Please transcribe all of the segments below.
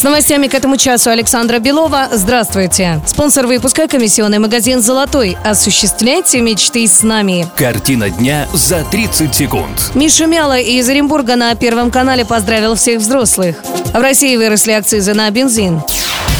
С новостями к этому часу Александра Белова. Здравствуйте. Спонсор выпуска – комиссионный магазин «Золотой». Осуществляйте мечты с нами. Картина дня за 30 секунд. Миша Мяла из Оренбурга на Первом канале поздравил всех взрослых. В России выросли акцизы на бензин.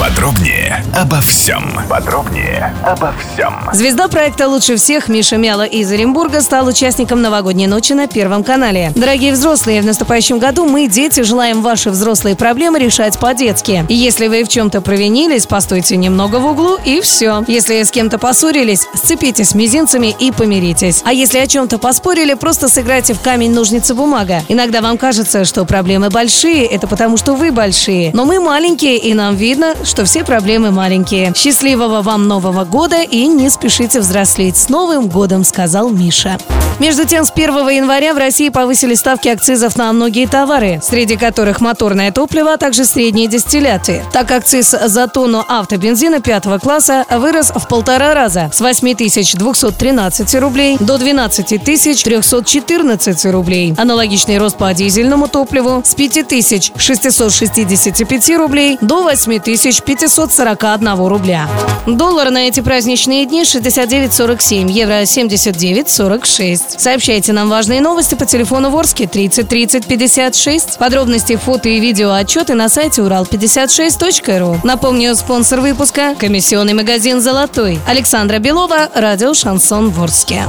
Подробнее обо всем. Подробнее обо всем. Звезда проекта «Лучше всех» Миша Мяла из Оренбурга стал участником новогодней ночи на Первом канале. Дорогие взрослые, в наступающем году мы, дети, желаем ваши взрослые проблемы решать по-детски. Если вы в чем-то провинились, постойте немного в углу и все. Если с кем-то поссорились, сцепитесь мизинцами и помиритесь. А если о чем-то поспорили, просто сыграйте в камень, ножницы, бумага. Иногда вам кажется, что проблемы большие, это потому что вы большие. Но мы маленькие, и нам видно, что все проблемы маленькие. Счастливого вам Нового года и не спешите взрослеть. С Новым годом, сказал Миша. Между тем, с 1 января в России повысили ставки акцизов на многие товары, среди которых моторное топливо, а также средние дистилляты. Так, акциз за тонну автобензина пятого класса вырос в полтора раза с 8 213 рублей до 12 314 рублей. Аналогичный рост по дизельному топливу с 5 665 рублей до 8 541 рубля. Доллар на эти праздничные дни 69,47, евро 79,46. Сообщайте нам важные новости по телефону Ворске 30 30 56. Подробности, фото и видео отчеты на сайте урал56.ру. Напомню, спонсор выпуска – комиссионный магазин «Золотой». Александра Белова, радио «Шансон Ворске».